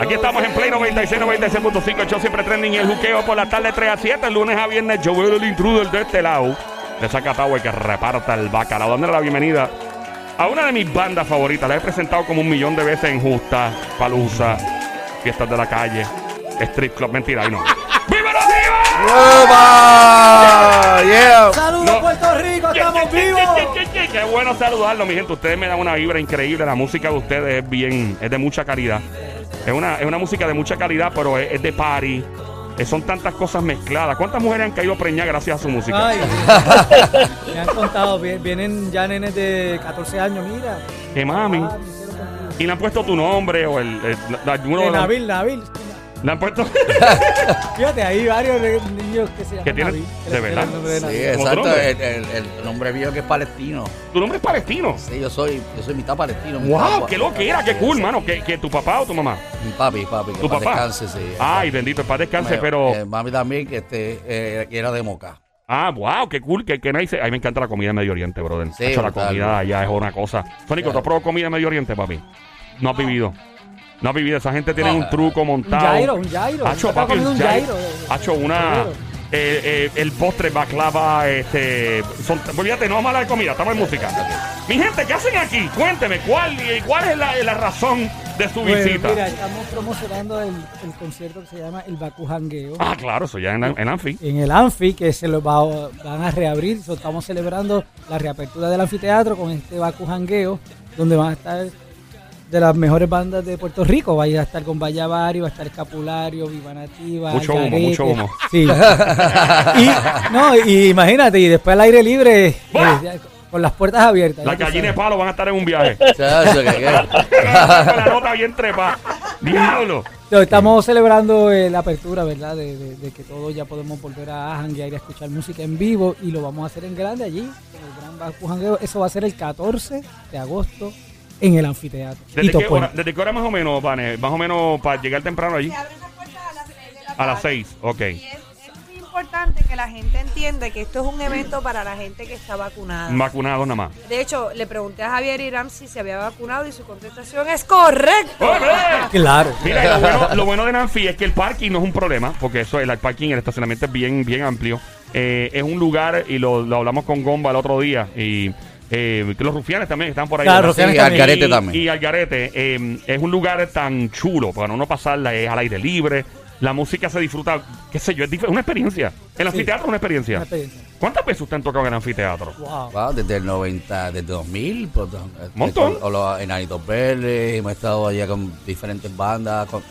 Aquí estamos en Play 96, 96.5. El show siempre trending y el juqueo por la tarde 3 a 7. El lunes a viernes, yo veo el intruder de este lado. De Zacatau, el que reparta el bacalao. Dándole la bienvenida a una de mis bandas favoritas. La he presentado como un millón de veces en Justa, Palusa, Fiestas de la Calle, Street Club. Mentira, ahí no. ¡Viva la diva! ¡Opa! ¡Yeah! ¡Saludos No. Puerto Rico! ¡Estamos vivos! Qué bueno saludarlo, mi gente. Ustedes me dan una vibra increíble. La música de ustedes es bien, es de mucha calidad. Es una, es una música de mucha calidad, pero es, es de party. Eh, son tantas cosas mezcladas. ¿Cuántas mujeres han caído preñadas gracias a su música? Ay, me han contado, vi- vienen ya nenes de 14 años, mira. Que mami. Ah. Y le han puesto tu nombre o el, el- De Nabil, Nabil. Le han puesto. Fíjate, hay varios niños que se llaman Que tienen- que ¿de verdad? Sí, Nabil. ¿Cómo tu exacto. nombre? El, el- el nombre mío que es palestino. tu nombre es palestino. Sí, yo soy, yo soy mitad palestino. mitad ¡Wow! gua- ¡Qué lo que era! ¡Qué cool, mano! ¿Que, que tu papá o tu mamá? Mi papi, papi. Que ¿Tu papá? Descanse, sí. Ay, bendito, el paz descanse, Me- pero. eh, mami también, que este, eh, que era de Moca. Ah, wow, qué cool, qué, qué nice. A mí me encanta la comida de Medio Oriente, brother. Sí, Hacho, la comida allá es una cosa. Sónico, ¿tú has probado comida de Medio Oriente, papi? No has vivido. No has vivido. Esa gente tiene un truco Un montado. gyro, un gyro. Hacho, papi, un un gyro. gyro. Hacho, una... Eh, eh, el postre, baklava, este... Son, olvídate, no vamos a hablar de comida, estamos en música. Mi gente, ¿qué hacen aquí? Cuénteme, ¿cuál, y cuál es la, la razón de su visita? mira, estamos promocionando el, el concierto que se llama El Baku Jangueo. Ah, claro, eso ya en, en Anfi. en el Anfi, que se lo va- van a reabrir. So, estamos celebrando la reapertura del anfiteatro con este Baku Jangueo, donde van a estar de las mejores bandas de Puerto Rico. Va a estar con Vallavari, va a estar Escapulario, Viva Nativa, Mucho humo, mucho humo. Sí. y, no, y imagínate, y después al aire libre, eh, con las puertas abiertas. Las gallinas de palo van a estar en un viaje. Chacho, que- que- Con la nota bien trepa. ¡Diablo! Estamos celebrando eh, la apertura, ¿verdad? De, de- de que todos ya podemos volver a janguear y a escuchar música en vivo y lo vamos a hacer en grande allí, en el Gran Jangueo. Eso va a ser el 14 de agosto en el anfiteatro. ¿Desde qué, hora. ¿Desde qué hora más o menos, Vane? Más o menos para llegar temprano allí. Se abren las puertas a las 6 de la A las 6, ok. Y es, es muy importante que la gente entienda que esto es un evento para la gente que está vacunada. Vacunados nada más. de hecho, le pregunté a Javier Iram si se había vacunado y su contestación es correcto. Claro. Mira, y lo bueno, lo bueno de Nanfi es que el parking no es un problema, porque eso, el parking, el estacionamiento es bien, bien amplio. Eh, es un lugar, y lo, lo hablamos con Gomba el otro día, y eh, los rufianes también están por ahí. Claro, Sí, también. Algarete y, también. Y Algarete, eh, es un lugar tan chulo para uno pasarla, es al aire libre, la música se disfruta, qué sé yo, es una experiencia. El anfiteatro es una experiencia. Una experiencia. ¿Cuántas veces usted han tocado en el anfiteatro? Wow. Wow, desde el 90, desde 2000. Pues, este, Montón. Con, con los Enanitos Verdes, hemos estado allá con diferentes bandas, con,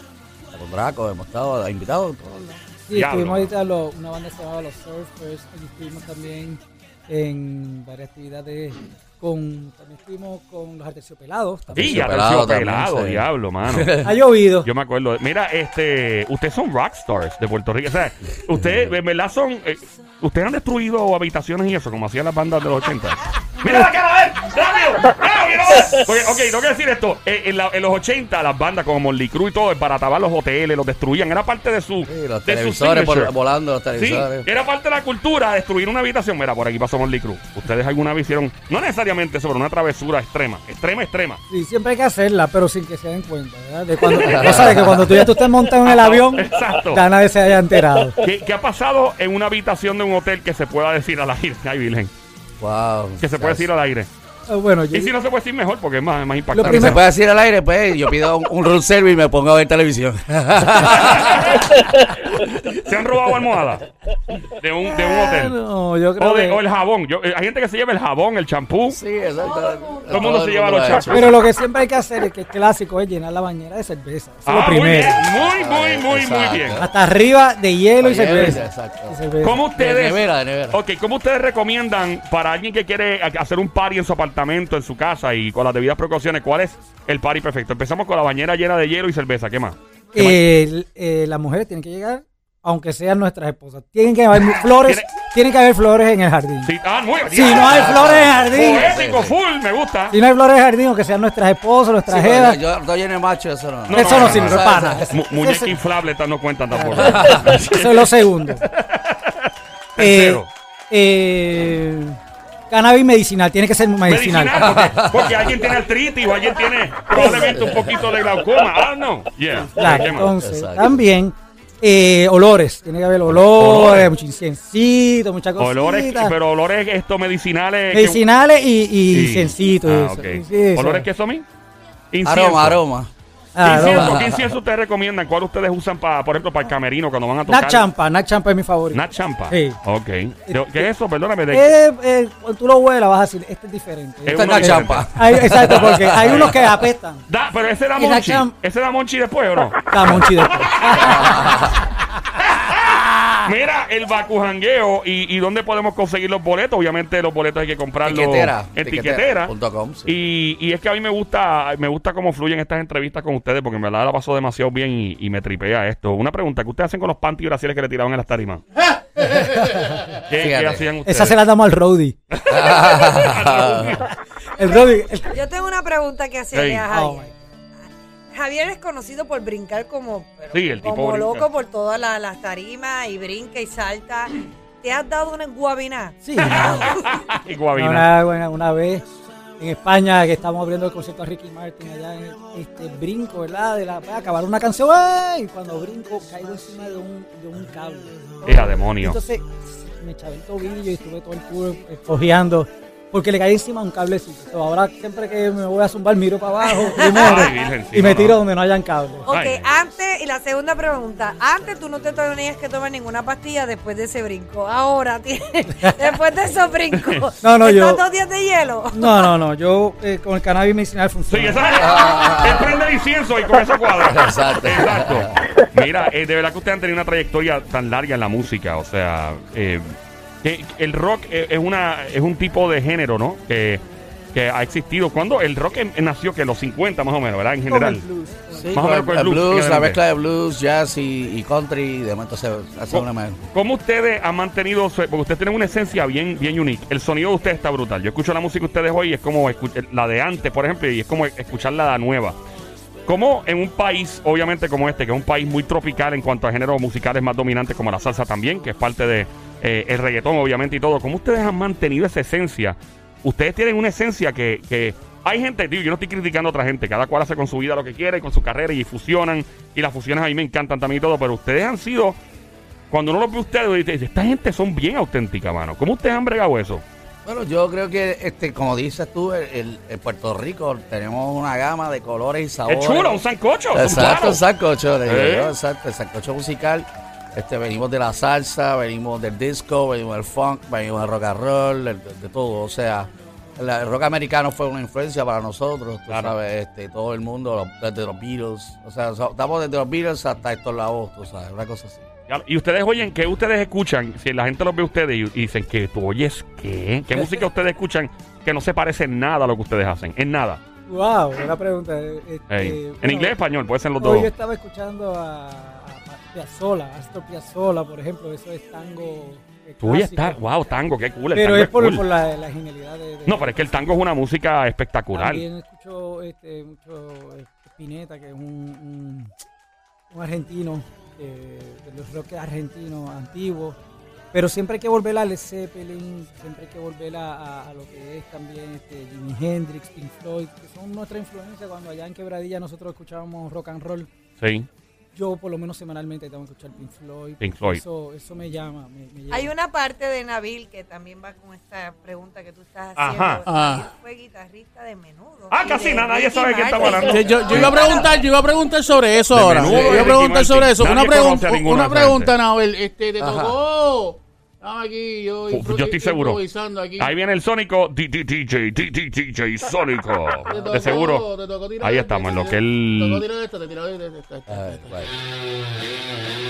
con Draco, hemos estado invitados. todos los- Sí, Diablo. estuvimos ahorita lo- una banda que se llamaba Los Surfers, y estuvimos también en varias actividades con, también estuvimos con los Arterciopelados. también. Pelado, también, sí. diablo, mano. Ha llovido. Yo me acuerdo. Mira, este, ustedes son rockstars de Puerto Rico. O sea, ustedes, en verdad, son. eh, ustedes han destruido habitaciones y eso, como hacían las bandas de los 80. ¡Mira la cara de él! ¡Rápido! ¡Rápido! Porque, ok, tengo que decir esto. Eh, en, la- en los 80, las bandas como Molly Crew y todo, barataban los hoteles, los destruían. Era parte de su. Sí, los de su televisores por- signature. volando, los Sí, televisores. era parte de la cultura destruir una habitación. Mira, por aquí pasó Molly Crew. Ustedes alguna vez hicieron, no necesariamente sobre una travesura extrema, extrema, extrema. Sí, siempre hay que hacerla, pero sin que se den cuenta, ¿verdad? De cuando, cosa de que cuando tú ya tú estés montado en el avión, Exacto. ya nadie se haya enterado. ¿Qué, qué ha pasado en una habitación de un hotel que se pueda decir al aire? Ay, Virgen. Wow. Que se puede decir al aire. Bueno, yo, Y si no se puede decir mejor porque es más, es más impactante. Se primero- puede decir al aire, pues yo pido un, un room service y me pongo a ver televisión. ¿Se han robado almohadas de un, de un hotel? no, yo creo O, de- que- o el jabón. Yo- eh, hay gente que se lleva el jabón, el champú. sí, exacto. Todo el mundo se lleva los lo ha chacos. Pero lo que siempre hay que hacer es que es clásico es llenar la bañera de cerveza. Eso es lo Ah, muy primero. Muy, muy, muy, muy bien. Hasta arriba de hielo y cerveza. exacto. Y cerveza. ¿Cómo De ustedes... nevera, de nevera. Ok, ¿cómo ustedes recomiendan para alguien que quiere ha- hacer un party en su apartamento, en su casa y con las debidas precauciones, cuál es el party perfecto? Empezamos con la bañera llena de hielo y cerveza. ¿Qué más? ¿Qué más? El- eh, las mujeres tienen que llegar, aunque sean nuestras esposas. Tienen que haber flores, Tiene- tienen que haber flores en el jardín. Sí, ah, muy. Si no hay flores en el jardín, Poético, full, me gusta. si no hay flores en el jardín, aunque sean nuestras esposas, nuestras jevas, yo, yo estoy en el macho, eso no. No, eso no, sirve no, para no, Eso- muñeca inflable no cuentan tampoco. Eso es lo segundo. Tercero. Eh, eh, Cannabis medicinal, tiene que ser medicinal. Medicinal, porque, porque alguien tiene artritis o alguien tiene probablemente un poquito de glaucoma. Ah, no. Yeah. Claro, entonces, también eh, olores, tiene que haber olores, Olores. mucho inciencito, muchas cositas. Olores, pero olores estos medicinales. que- medicinales y, y Sí. inciencito. Ah, eso. eso. ¿Olores qué son? mi? Incienso. Aroma, aroma. Ah, incienso. aroma. ¿Qué incienso ustedes recomiendan? ¿Cuál ustedes usan, para, por ejemplo, para el camerino cuando van a tocar? Nat Champa, Nat Champa es mi favorito. Nat Champa. Sí. Ok. ¿De- ¿Qué es eso? Perdóname. de- Eh, eh, cuando tú lo huelas vas a decir, este es diferente. Es Esta es uno la diferente. champa. Hay- exacto, porque hay unos que apestan. Da, pero ese da Y Nat Monchi. ¿Ese da Monchi después o no? Da monchi después. Mira, el vacujangueo y, y dónde podemos conseguir los boletos. Obviamente los boletos hay que comprarlos Tiquetera. en tiquetera. punto com, sí. Y, y es que a mí me gusta, me gusta cómo fluyen estas entrevistas con ustedes, porque en verdad la pasó demasiado bien y, y me tripea esto. Una pregunta, ¿qué ustedes hacen con los panty brasiles que le tiraban en las tarimas? ¿Qué, hacían ustedes? Esa se la damos al Roadie. El Roadie. el- Yo tengo una pregunta que hacerle Ey. a Oh, Javier. Javier es conocido por brincar como, pero Sí, el tipo como brinca. loco por todas la- las tarimas y brinca y salta. ¿Te has dado una guabina? Sí. y guabina. Una, buena- una vez en España que estamos abriendo el concierto a Ricky Martin allá en este brinco, ¿verdad? De la, voy a acabar una canción ¡ay! y cuando brinco caigo encima de un, de un cable. Era demonio. Entonces me echavé el tobillo y estuve todo el culo cojeando porque le caí encima un cablecito. Ahora siempre que me voy a zumbar miro para abajo primero Ay, virgencita, y me tiro no. donde no hayan cables. Ok, Ay. antes, y la segunda pregunta, antes tú no te tenías que tomar ninguna pastilla después de ese brinco. Ahora tienes, después de esos brincos. No, no, ¿estás yo- dos días de hielo? No, no, no, yo eh, con el cannabis medicinal Sí, funciona. esa Él prende el incienso y con eso cuadra. Exacto. Exacto. Mira, eh, de verdad que ustedes han tenido una trayectoria tan larga en la música. O sea, eh, que el rock eh, es una es un tipo de género, ¿no? Que, que ha existido. cuando El rock em- nació que en los 50 más o menos, ¿verdad? En general. blues. Sí, Más o con menos el, con el el blues, blues, la mezcla de blues, jazz y, y country, y de momento se hace ¿Cómo, una mezcla. cómo ustedes han mantenido, su- porque ustedes tienen una esencia bien, bien unique. El sonido de ustedes está brutal. Yo escucho la música de ustedes hoy y es como la de antes, por ejemplo, y es como escuchar la nueva. ¿Cómo en un país, obviamente como este, que es un país muy tropical en cuanto a géneros musicales más dominantes como la salsa también, que es parte de eh, el reggaetón obviamente y todo, ¿cómo ustedes han mantenido esa esencia? Ustedes tienen una esencia que, que hay gente, digo, yo no estoy criticando a otra gente, cada cual hace con su vida lo que quiere, con su carrera y fusionan, y las fusiones a mí me encantan también y todo, pero ustedes han sido, cuando uno los ve ustedes, dice, esta gente son bien auténticas, mano. ¿Cómo ustedes han bregado eso? Bueno, yo creo que, este, como dices tú, el, Puerto Rico tenemos una gama de colores y sabores. Es chulo, un sancocho. Exacto, un sancocho, ¿Eh? yo, exacto, el sancocho musical. Este, venimos de la salsa, venimos del disco, venimos del funk, venimos del rock and roll, de, todo. O sea, el, rock americano fue una influencia para nosotros, tú Claro. sabes, este, todo el mundo, los- desde los Beatles. O sea, estamos desde los Beatles hasta estos lados, tú sabes, una cosa así. Y ustedes oyen, ¿qué ustedes escuchan? Si la gente los ve a ustedes y, y dicen que tú oyes, ¿qué? ¿Qué música ustedes escuchan que no se parece en nada a lo que ustedes hacen? En nada. Wow, buena pregunta. Este, en inglés, español, puede ser los dos. yo estaba escuchando a, a Piazzolla, Astor Piazzolla, por ejemplo, eso es tango. Tú tan, wow, tango, qué cool. El Pero tango es por, cool. por la, la genialidad de, de- No, pero es que el tango es una música espectacular. También escucho este, mucho eh, Spinetta, que es un, un, un argentino, eh, los rock argentinos antiguos. Pero siempre hay que volver a Led Zeppelin, siempre hay que volver a lo que es también este, Jimi Hendrix, Pink Floyd, que son nuestra influencia cuando allá en Quebradilla nosotros escuchábamos rock and roll. Sí. Yo por lo menos semanalmente tengo que escuchar Pink Floyd. Pink Floyd. Eso, eso me llama. Me, me lleva. Hay una parte de Nabil que también va con esta pregunta que tú estás Ajá. haciendo. Ah. Nabil fue guitarrista de menudo. Ah, casi nada, nadie sabe quién está hablando. Yo, yo- yo iba a preguntar, yo iba a preguntar sobre eso De ahora. menudo Yo iba a preguntar sobre eso. Nadie Una, pregunta una pregunta. Nabel. Este, te Ajá. tocó. Aquí, yo. Estoy seguro. aquí. Ahí viene el Sónico, DJ, D- D- DJ Sónico. Te tocó- De seguro. Ahí este, estamos, en lo te- que él- Te tocó tirar esto, te tiró esto, esto, esto, A ver, esto. vale.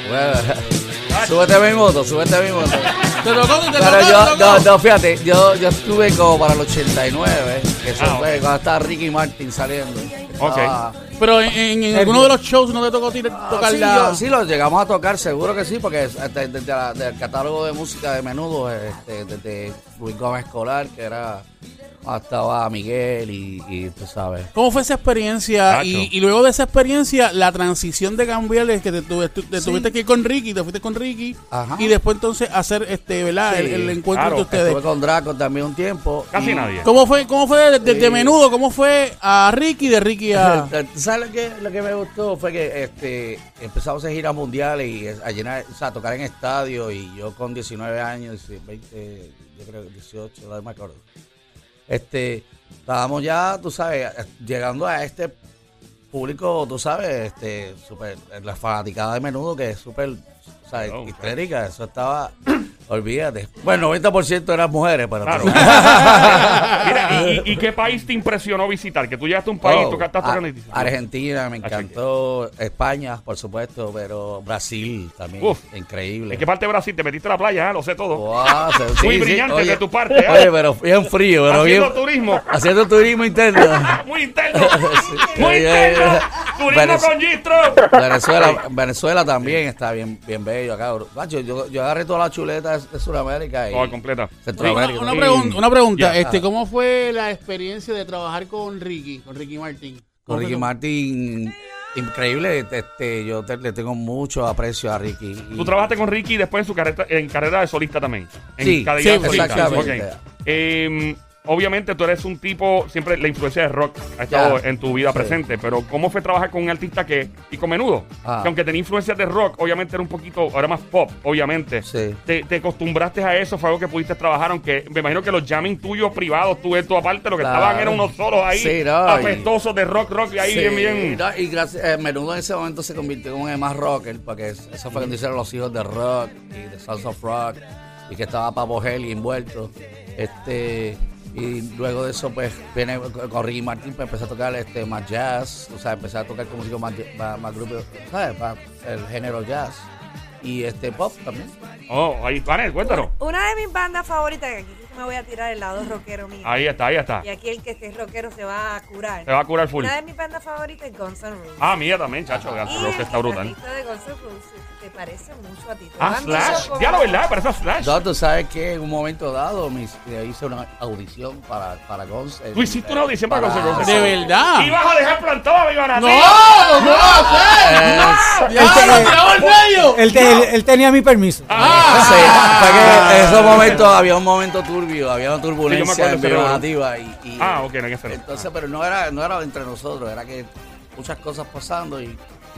Bueno, súbete a mi moto, súbete a mi moto. Te tocó, te tocó, Pero yo, no, no, fíjate, yo, yo estuve como para el 89, que Eso Ah, fue cuando estaba Ricky Martin saliendo. Pero en, en- en alguno de los shows no te tocó tirar- Ah, tocar sí, la... yo- sí, lo llegamos a tocar, seguro que sí, porque este, desde la- del catálogo de música de menudo, este, desde Luis Gómez Escolar, que era, estaba Miguel y, y tú sabes. ¿Cómo fue esa experiencia? Tacho. Y, y luego de esa experiencia, la transición de cambiar es que te, tuve- tu- te Sí. tuviste que ir con Ricky, te fuiste con Ricky, Ajá. y después entonces hacer este, ¿verdad? Sí, el, el encuentro claro, de ustedes. Estuve con Draco también un tiempo. Casi y- nadie. ¿Cómo fue, cómo fue desde, desde Sí. menudo? ¿Cómo fue a Ricky de Ricky a.? ¿Tú ¿Sabes lo que, lo que me gustó? Fue que este, empezamos a giras mundiales y a llenar, o sea, a tocar en estadios y yo con 19 años, 20, yo creo que 18, no me acuerdo. Este, estábamos ya, tú sabes, llegando a este público, tú sabes, este, super, la fanaticada de menudo que es súper, histérica, eso estaba, olvídate. Bueno, 90% eran mujeres, pero... Claro. Mira, ¿y, qué país te impresionó visitar? Que tú llegaste a un país, Oh, y a- Argentina, me encantó. España, por supuesto, pero Brasil también. Uf. Increíble. ¿En qué parte de Brasil te metiste a la playa? ah? Lo sé todo. Wow, sí, Muy sí, brillante oye, de tu parte. ah. Oye, pero bien frío, pero Haciendo bien. turismo. Haciendo turismo interno. Muy interno. Muy interno. Turismo Venez- con Gistro. Venezuela, Venezuela también está bien, bien bello acá. Macho, yo, yo agarré toda la chuleta de, de Sudamérica y completa. Una, Centroamérica. una Y- pregun- una pregunta, este, ¿cómo fue la experiencia de trabajar con Ricky, con Ricky Martin? Con ¿Cómo Ricky? Martin, increíble. Este, yo te- le tengo mucho aprecio a Ricky. y- Tú trabajaste con Ricky después en su carrera, en carrera de solista también. En Sí, sí, de solista. exactamente. Ok. Em, obviamente tú eres un tipo, siempre la influencia de rock ha estado Ya. en tu vida Sí. presente, pero ¿cómo fue trabajar con un artista que, y con menudo? Ah. Que aunque tenía influencias de rock, obviamente era un poquito, ahora más pop, obviamente. Sí. Te, te acostumbraste a eso, fue algo que pudiste trabajar, aunque me imagino que los jamming tuyos privados, tú, tú aparte, lo que Claro. estaban eran unos solos ahí, Sí, no, apestosos de rock, rock, y ahí bien, bien. no, y gracias, eh, Menudo en ese momento se convirtió en el más rocker, porque es- eso fue cuando hicieron los hijos de rock y de of Rock, y que estaba Papo Helly envuelto. Este, y luego de eso, pues, viene con Ricky Martin, pues empecé a tocar este, más jazz, o sea, empecé a tocar con música más, más, más grupo, ¿sabes? Más el género jazz. Y este pop también. Oh, ahí, Vanel, cuéntanos. Una de mis bandas favoritas, me voy a tirar el lado rockero mío. Ahí está, ahí está. Y aquí el que esté rockero se va a curar. Se va a curar full. Una de mis bandas favoritas es Guns N' Roses. Ah, mía también, chacho. Guns y N' Roses está brutal. guitarrista de Guns N' Roses te parece mucho a ti. Ah, Slash. Ya lo verdad, parece a Slash. No, tú sabes que en un momento dado mis, hice una audición para, para Guns. Tú hiciste una audición para Guns N' Roses. ¿De verdad? Ibas a dejar plantado a mi Banati. ¡No! ¡No hacer! ¡Ya! Él, te- él- él tenía mi permiso. Ah, Sí, fue que en esos momentos había un momento turbio, había una turbulencia. Nativa y, y- Ah, ok, no hay que hacerlo. entonces, pero no era, no era entre nosotros, era que muchas cosas pasando y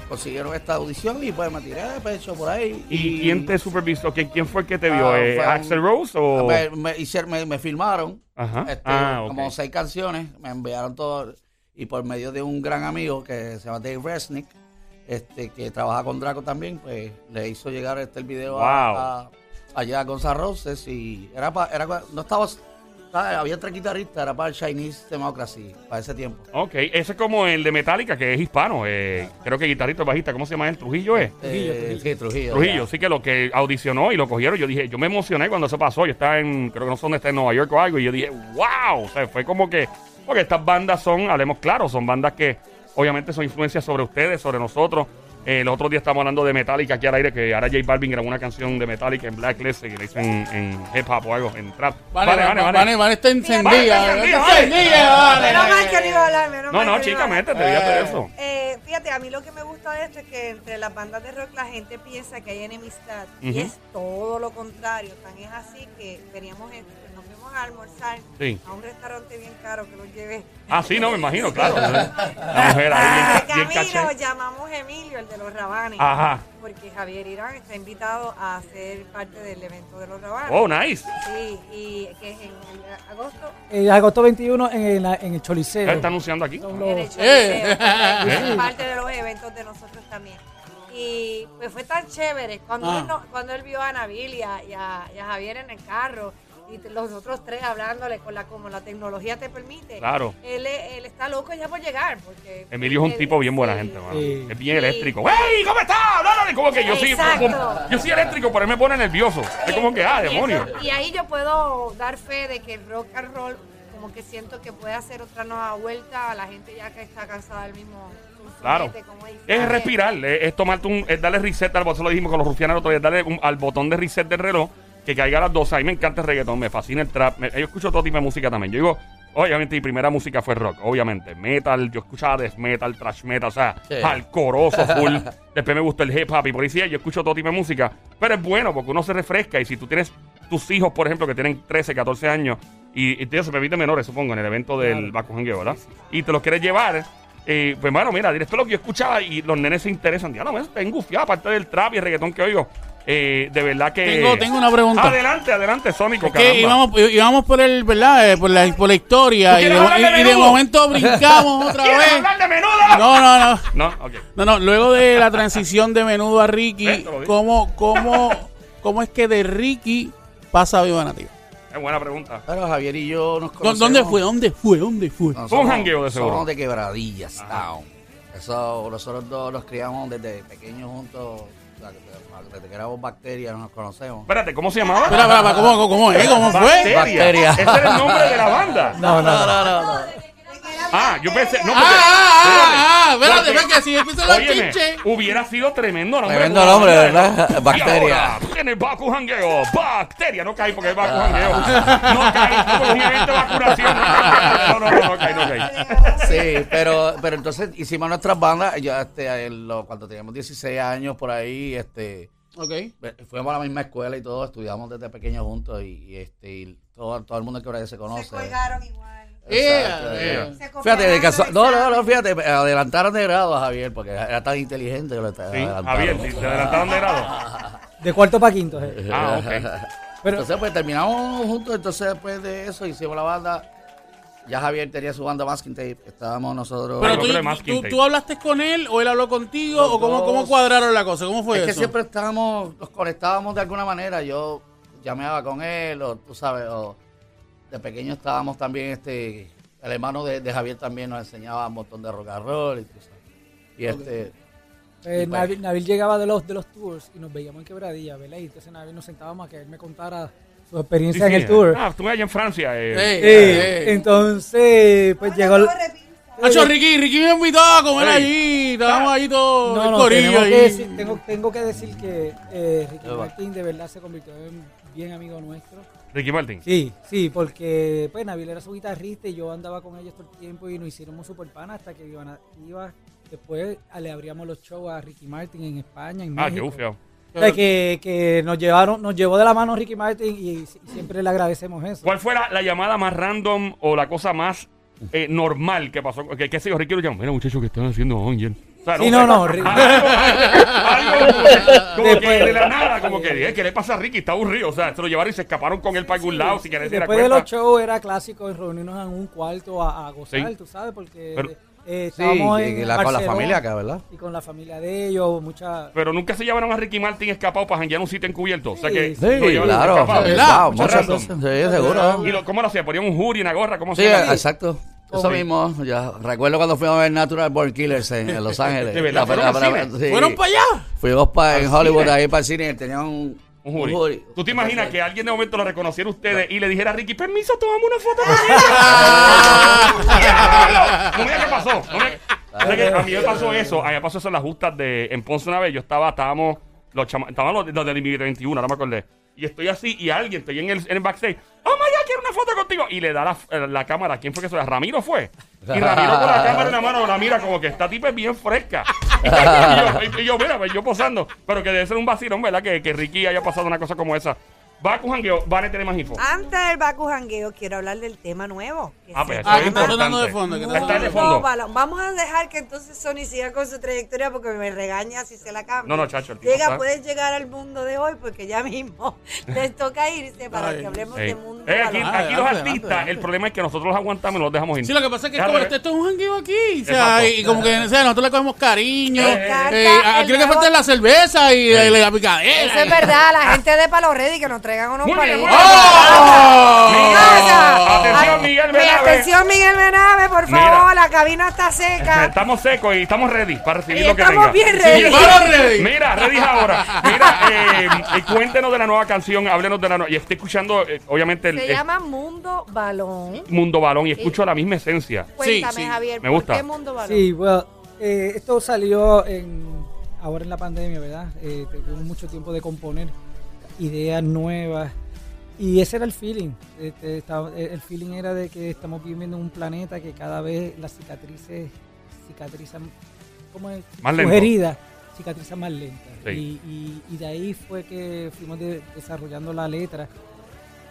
consiguieron esta audición y pues me tiré de pecho por ahí. ¿Y quién te supervisó? ¿Quién, quién fue el que te vio? Ah, eh, fue un- ¿Axel Rose o...? me, me hicieron, me, me filmaron Ajá. este, Ah, como seis canciones, me enviaron todo y por medio de un gran amigo que se llama Dave Resnick, este, que trabaja con Draco también, pues le hizo llegar este el video a, allá Gonzalo Roses y era pa- era no estaba, ¿sabes? había tres guitarristas, era para el Chinese Democracy, para ese tiempo. Ok, ese es como el de Metallica, que es hispano. eh, creo que guitarrista bajista. ¿Cómo se llama él? ¿Trujillo es? Trujillo, Eh, Trujillo. Sí, Trujillo. Trujillo, ya. sí que lo que audicionó y lo cogieron, yo dije, yo me emocioné cuando eso pasó, yo estaba en, creo que no sé dónde está, en Nueva York o algo, y yo dije, wow, o sea, fue como que, porque estas bandas son, hablemos claro, son bandas que obviamente son influencias sobre ustedes, sobre nosotros. Eh, el otro día estamos hablando de Metallica aquí al aire, que ahora J Balvin grabó una canción de Metallica en Blacklist, que la hizo en, en hip hop o algo, en trap. Vale, vale, vale, vale, está encendida. Vale, Está encendida, vale. encendida, vale. Menos mal que no iba a hablar, menos No, no, chica, métete, dígate eso. Eh, fíjate, a mí lo que me gusta de esto es que entre las bandas de rock la gente piensa que hay enemistad y es todo lo contrario. Tan es así que veníamos en- nos fuimos a almorzar Sí. a un restaurante bien caro que los llevé. Ah, sí, no, me imagino, claro. La mujer ahí Ah, bien, camino caché. llamamos Emilio, el de los rabanes, Ajá. porque Javier Irán está invitado a ser parte del evento de los rabanes. Oh, nice. Sí, y que es en el- agosto. Eh, agosto 21 en, el- en el Choliseo. Está anunciando aquí. Son en los- el Eh. Choliseo, correcto, es parte de los eventos de nosotros también. Y pues fue tan chévere cuando, Ah. él, no- cuando él vio a Nabil y a, y a- y a Javier en el carro y los otros tres hablándole con la como la tecnología te permite. Claro. Él, él está loco ya por llegar porque Emilio es un él- tipo bien buena sí. gente, mano. Sí. Es bien Sí. eléctrico. ¡Hey! ¿Cómo estás? Háblale. Como que yo soy, Exacto. yo soy eléctrico, pero él me pone nervioso. Es como que, ah, Y eso- demonio. Y ahí yo puedo dar fe de que el rock and roll como que siento que puede hacer otra nueva vuelta a la gente ya que está cansada del mismo Claro. como. Es respirar, es, es tomarte un, es darle reset al botón, lo dijimos con los rufianos el otro día, es darle un- al botón de reset del reloj, que caiga a las 12. A mí me encanta el reggaetón, me fascina el trap. me- yo escucho todo tipo de música también. Yo digo, obviamente mi primera música fue rock, obviamente. Metal, yo escuchaba death metal, thrash metal, o sea, Sí. alcoroso, full. Después me gustó el hip hop y por ahí sí, yo escucho todo tipo de música. Pero es bueno porque uno se refresca y si tú tienes tus hijos, por ejemplo, que tienen 13, 14 años y, y se permite menores, supongo, en el evento del Baku Jangueo, ¿verdad? Y te los quieres llevar. eh, pues bueno, mira, esto es lo que yo escuchaba y los nenes se interesan. Ya no me tengo gufiado, aparte del trap y el reggaetón que oigo. Eh, de verdad que. Tengo- tengo una pregunta. Adelante, adelante, Sónico. Es que íbamos, íbamos por el, ¿verdad? Eh, por, la, por la historia ¿Tú y de, y- momento brincamos otra ¿Quieres vez. de menudo? No, no, no. No. No, no, luego de la transición de menudo a Ricky. ¿cómo, cómo, ¿cómo es que de Ricky pasa a Viva Nativa? Es buena pregunta. Pero Javier y yo nos ¿Dó- conocemos. ¿Dónde fue? ¿Dónde fue? ¿Dónde fue? No, Fue un jangueo de seguro. Somos de quebradillas, town. Eso, nosotros dos nos criamos desde pequeños juntos. Que éramos bacterias nos conocemos. Espérate, ¿cómo se llamaba? Espera, espera, espera, ¿cómo, cómo, es? ¿Cómo fue? Bacteria. Ese era el nombre de la banda. No, no, no. no, no, no. Ah, yo pensé. No, Ah, porque. ah, ah, ah, espérate, Porque- espérate, si empiezan los Óyeme, chinches. hubiera sido tremendo nombre. Tremendo nombre. ¿verdad? Bacteria. en el Baku Jangueo, Bacteria. No caí porque es Baku Jangueo. No caí un evento de vacunación. No, no, no, no caí, no caí. Sí, pero, pero entonces hicimos nuestras bandas. Yo, este, cuando teníamos 16 años por ahí, este, Ok. fuimos a la misma escuela y todo, estudiamos desde pequeños juntos y, y, este, y todo, todo el mundo que por ahí se conoce. Se colgaron igual. Exacto, Yeah, eh. yeah. Se Fíjate, de el no, no, no, fíjate, adelantaron de grado a Javier porque era tan inteligente que lo Sí, adelantaron. Javier, ¿te adelantaron de grado? De cuarto para quinto. eh. Ah, ok. Pero, Entonces, pues terminamos juntos. Entonces, después de eso, hicimos la banda. Ya Javier tenía su banda Masking Tape. Estábamos nosotros. Pero tú, que es tú, tú hablaste con él o él habló contigo Los o cómo, dos. cómo cuadraron la cosa, cómo fue es que eso. siempre estábamos, nos conectábamos de alguna manera. Yo llameaba con él, o tú sabes, o de pequeño estábamos también, este, el hermano de, de Javier también nos enseñaba un montón de rock and roll y, tú sabes. Y este, eh, pues- Nabil, Nabil llegaba de los, de los tours y nos veíamos en quebradilla, ¿verdad? Y entonces Nabil nos sentábamos a que él me contara su experiencia sí. en el tour. Ah, estuve allá en Francia. eh. Ey, Eh, ey. entonces, pues llegó... el- Nacho, Ricky, Ricky me invitó a comer Ey. allí. Estábamos ahí todos. No, el no, corillo tenemos ahí. que decir- tengo, tengo que decir que eh, Ricky va. Martín de verdad se convirtió en bien amigo nuestro. Ricky Martin. Sí, sí, porque pues Nabil era su guitarrista y yo andaba con ellos todo el tiempo y nos hicimos super pana hasta que iban a, iba, después le abríamos los shows a Ricky Martin en España, en Ah, qué México. Bufio. O sea, que, que nos llevaron, nos llevó de la mano Ricky Martin y, y siempre le agradecemos eso. ¿Cuál fue la, la llamada más random o la cosa más eh, normal que pasó? Que, que yo, Ricky lo llamó. Mira, muchachos, que están haciendo Ángel. O sea, Sí, sé, no, no, Ricky. algo, algo como que- como que Después- de la nada, como que, eh, ¿qué le pasa a Ricky? Está aburrido. O sea, se lo llevaron y se escaparon con él para algún lado sin que nadie se diera Después de los shows era clásico reunirnos en un cuarto a, a gozar, Sí. tú sabes, porque Pero- eh, sí, estábamos y en la- con la familia acá, ¿verdad? Y con la familia de ellos, mucha... Pero nunca se llevaron a Ricky Martin escapado para janguear un sitio encubierto. O sea que Sí, Sí, claro. escapado. ¿Verdad? Wow, muchas. Sí, seguro. ¿Y lo- cómo lo hacía? ¿Ponían un jury, una gorra? ¿Cómo Sí, se llama? exacto. Eso mismo. Ya recuerdo cuando fuimos a ver Natural Born Killers en, en Los Ángeles. ¿De verdad? La- ¿Fueron la- al la- cine? sí. ¿Fueron para allá? Fuimos pa- en ¿Al Hollywood cine? ahí para el cine tenían un, Un jury. un jury. ¿Tú te imaginas que alguien de momento lo reconociera a ustedes y le dijera a Ricky, permiso, tomamos una foto conmigo? mira qué pasó. No mira- O sea que a mí me pasó eso. A mí me pasó eso en las justas de en Ponce una vez. Yo estaba, estábamos, los chama- estaban los, los del 21, ahora me acordé. Y estoy así y alguien, estoy en el, en el backstage. Oh my God, quiero una foto contigo. Y le da la, eh, la cámara. ¿Quién fue que eso? Ramiro fue. Y Ramiro con la cámara en la mano la mira como que esta tipa es bien fresca. y, yo, y yo, mira, pues, yo posando. Pero que debe ser un vacilón, ¿verdad? Que, que Ricky haya pasado una cosa como esa. Con jangueo, van a tener más info. Antes del Baku Jangueo, quiero hablar del tema nuevo. que Ah, pues eso Ah, es de fondo. Que Está está de fondo. Balón. Vamos a dejar que entonces Sony siga con su trayectoria porque me regaña si se la cambia. No, no, chacho, el tipo Llega, está- puedes llegar al mundo de hoy porque ya mismo les toca irse para Ay. que hablemos Ey. de mundo Eh, aquí, balón. aquí los Adelante, artistas, adelante. el problema es que nosotros los aguantamos y los dejamos ir. Sí, lo que pasa es que Es esto, al esto, esto es un jangueo aquí. O sea, y como que o sea, nosotros le cogemos cariño. Encanta Eh, el aquí lo que falta es la cerveza y la, la picadera. Eso es verdad, la gente de Palo Ready que nos trae traigan unos palitos. Mira. Atención, Miguel mi Benabe. Atención, Miguel Benabe, por Mira. favor. La cabina está seca. Estamos secos y estamos ready para recibir Y lo que estamos tenga. bien ready. Sí, ¡Vamos ready! Mira, ready ahora. Mira, eh, eh, cuéntenos de la nueva canción, háblenos de la nueva. Y estoy escuchando, eh, obviamente, el, Se el llama Mundo Balón. Mundo Balón y escucho la misma esencia. Cuéntame, sí. Javier, Me ¿por gusta. qué Mundo Balón? Sí, bueno, eh, esto salió en, ahora en la pandemia, ¿verdad? Eh, tuvimos mucho tiempo de componer ideas nuevas y ese era el feeling. Este, estaba- el feeling era de que estamos viviendo en un planeta que cada vez las cicatrices cicatrizan, ¿cómo es? Más lento. Sugeridas, cicatrizan más lentas. Sí. Y, y- y de ahí fue que fuimos de- desarrollando la letra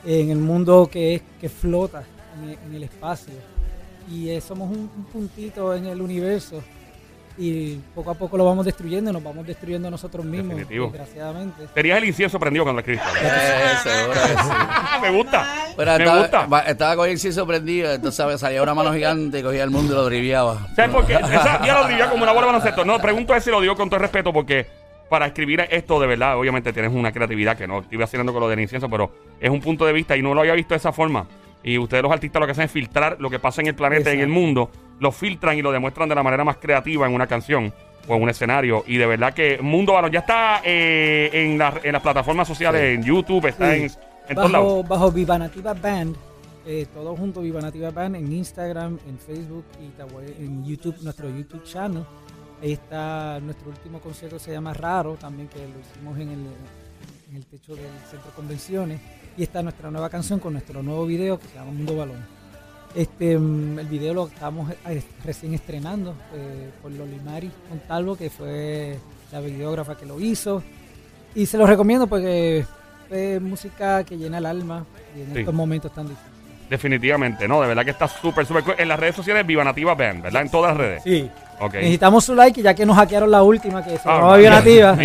en el mundo que es que flota en el, en el espacio y eh, somos un, un puntito en el universo y poco a poco lo vamos destruyendo, nos vamos destruyendo nosotros mismos, Definitivo. desgraciadamente. Tenías el incienso prendido cuando escribiste. Eh, seguro que sí. Ah, me gusta. Pero me estaba, gusta. va- estaba con el sí sorprendido, entonces salía una mano gigante y cogía el mundo y lo driviaba. ¿Sabes por qué? Esa ya lo diría como una bola de baloncesto. No, pregunto eso y lo digo con todo respeto porque para escribir esto de verdad, obviamente tienes una creatividad que no estoy haciendo con lo del incienso, pero es un punto de vista y no lo había visto de esa forma. Y ustedes los artistas lo que hacen es filtrar lo que pasa en el planeta y en el mundo, lo filtran y lo demuestran de la manera más creativa en una canción o en un escenario. Y de verdad que Mundo Balón ya está eh, en, la- en las plataformas sociales, en YouTube, está Sí. en, en todos lados. bajo, bajo Viva Nativa Band, eh, todo junto Viva Nativa Band en Instagram, en Facebook y en YouTube, nuestro YouTube channel. Ahí está nuestro último concierto, se llama Raro, también que lo hicimos en el, en el techo del Centro de Convenciones. Y está nuestra nueva canción con nuestro nuevo video que se llama Mundo Balón. Este, mm, el video lo estamos eh, recién estrenando eh, por Lolimari Montalvo, que fue la videógrafa que lo hizo. Y se lo recomiendo porque es música que llena el alma y en Sí. estos momentos tan difíciles. Definitivamente, no, de verdad que está súper, súper cool. En las redes sociales, Viva Nativa Band, ¿verdad? En todas las redes. Sí. Ok. Necesitamos su like, y ya que nos hackearon la última, que se Ah, llamaba Viva Nativa.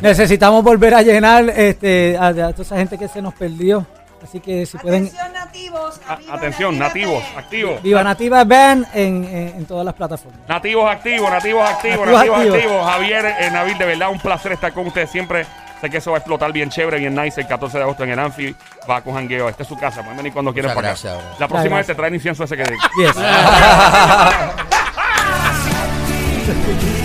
Necesitamos volver a llenar este, a, a toda esa gente que se nos perdió. Así que si pueden, Atención, nativos. A- atención, nativos, activos. Viva Nativa Band en, en, en todas las plataformas. Nativos activos, nativos activos, Nativos nativos activos. activos. Javier, eh, Nabil, de verdad un placer estar con ustedes siempre. Sé que eso va a explotar bien chévere, bien nice el 14 de agosto en el Anfi. Va con jangueo. Esta es su casa. Pueden venir cuando quieran para acá. gracias, bro. La próxima vez te traen incienso ese que... Yes.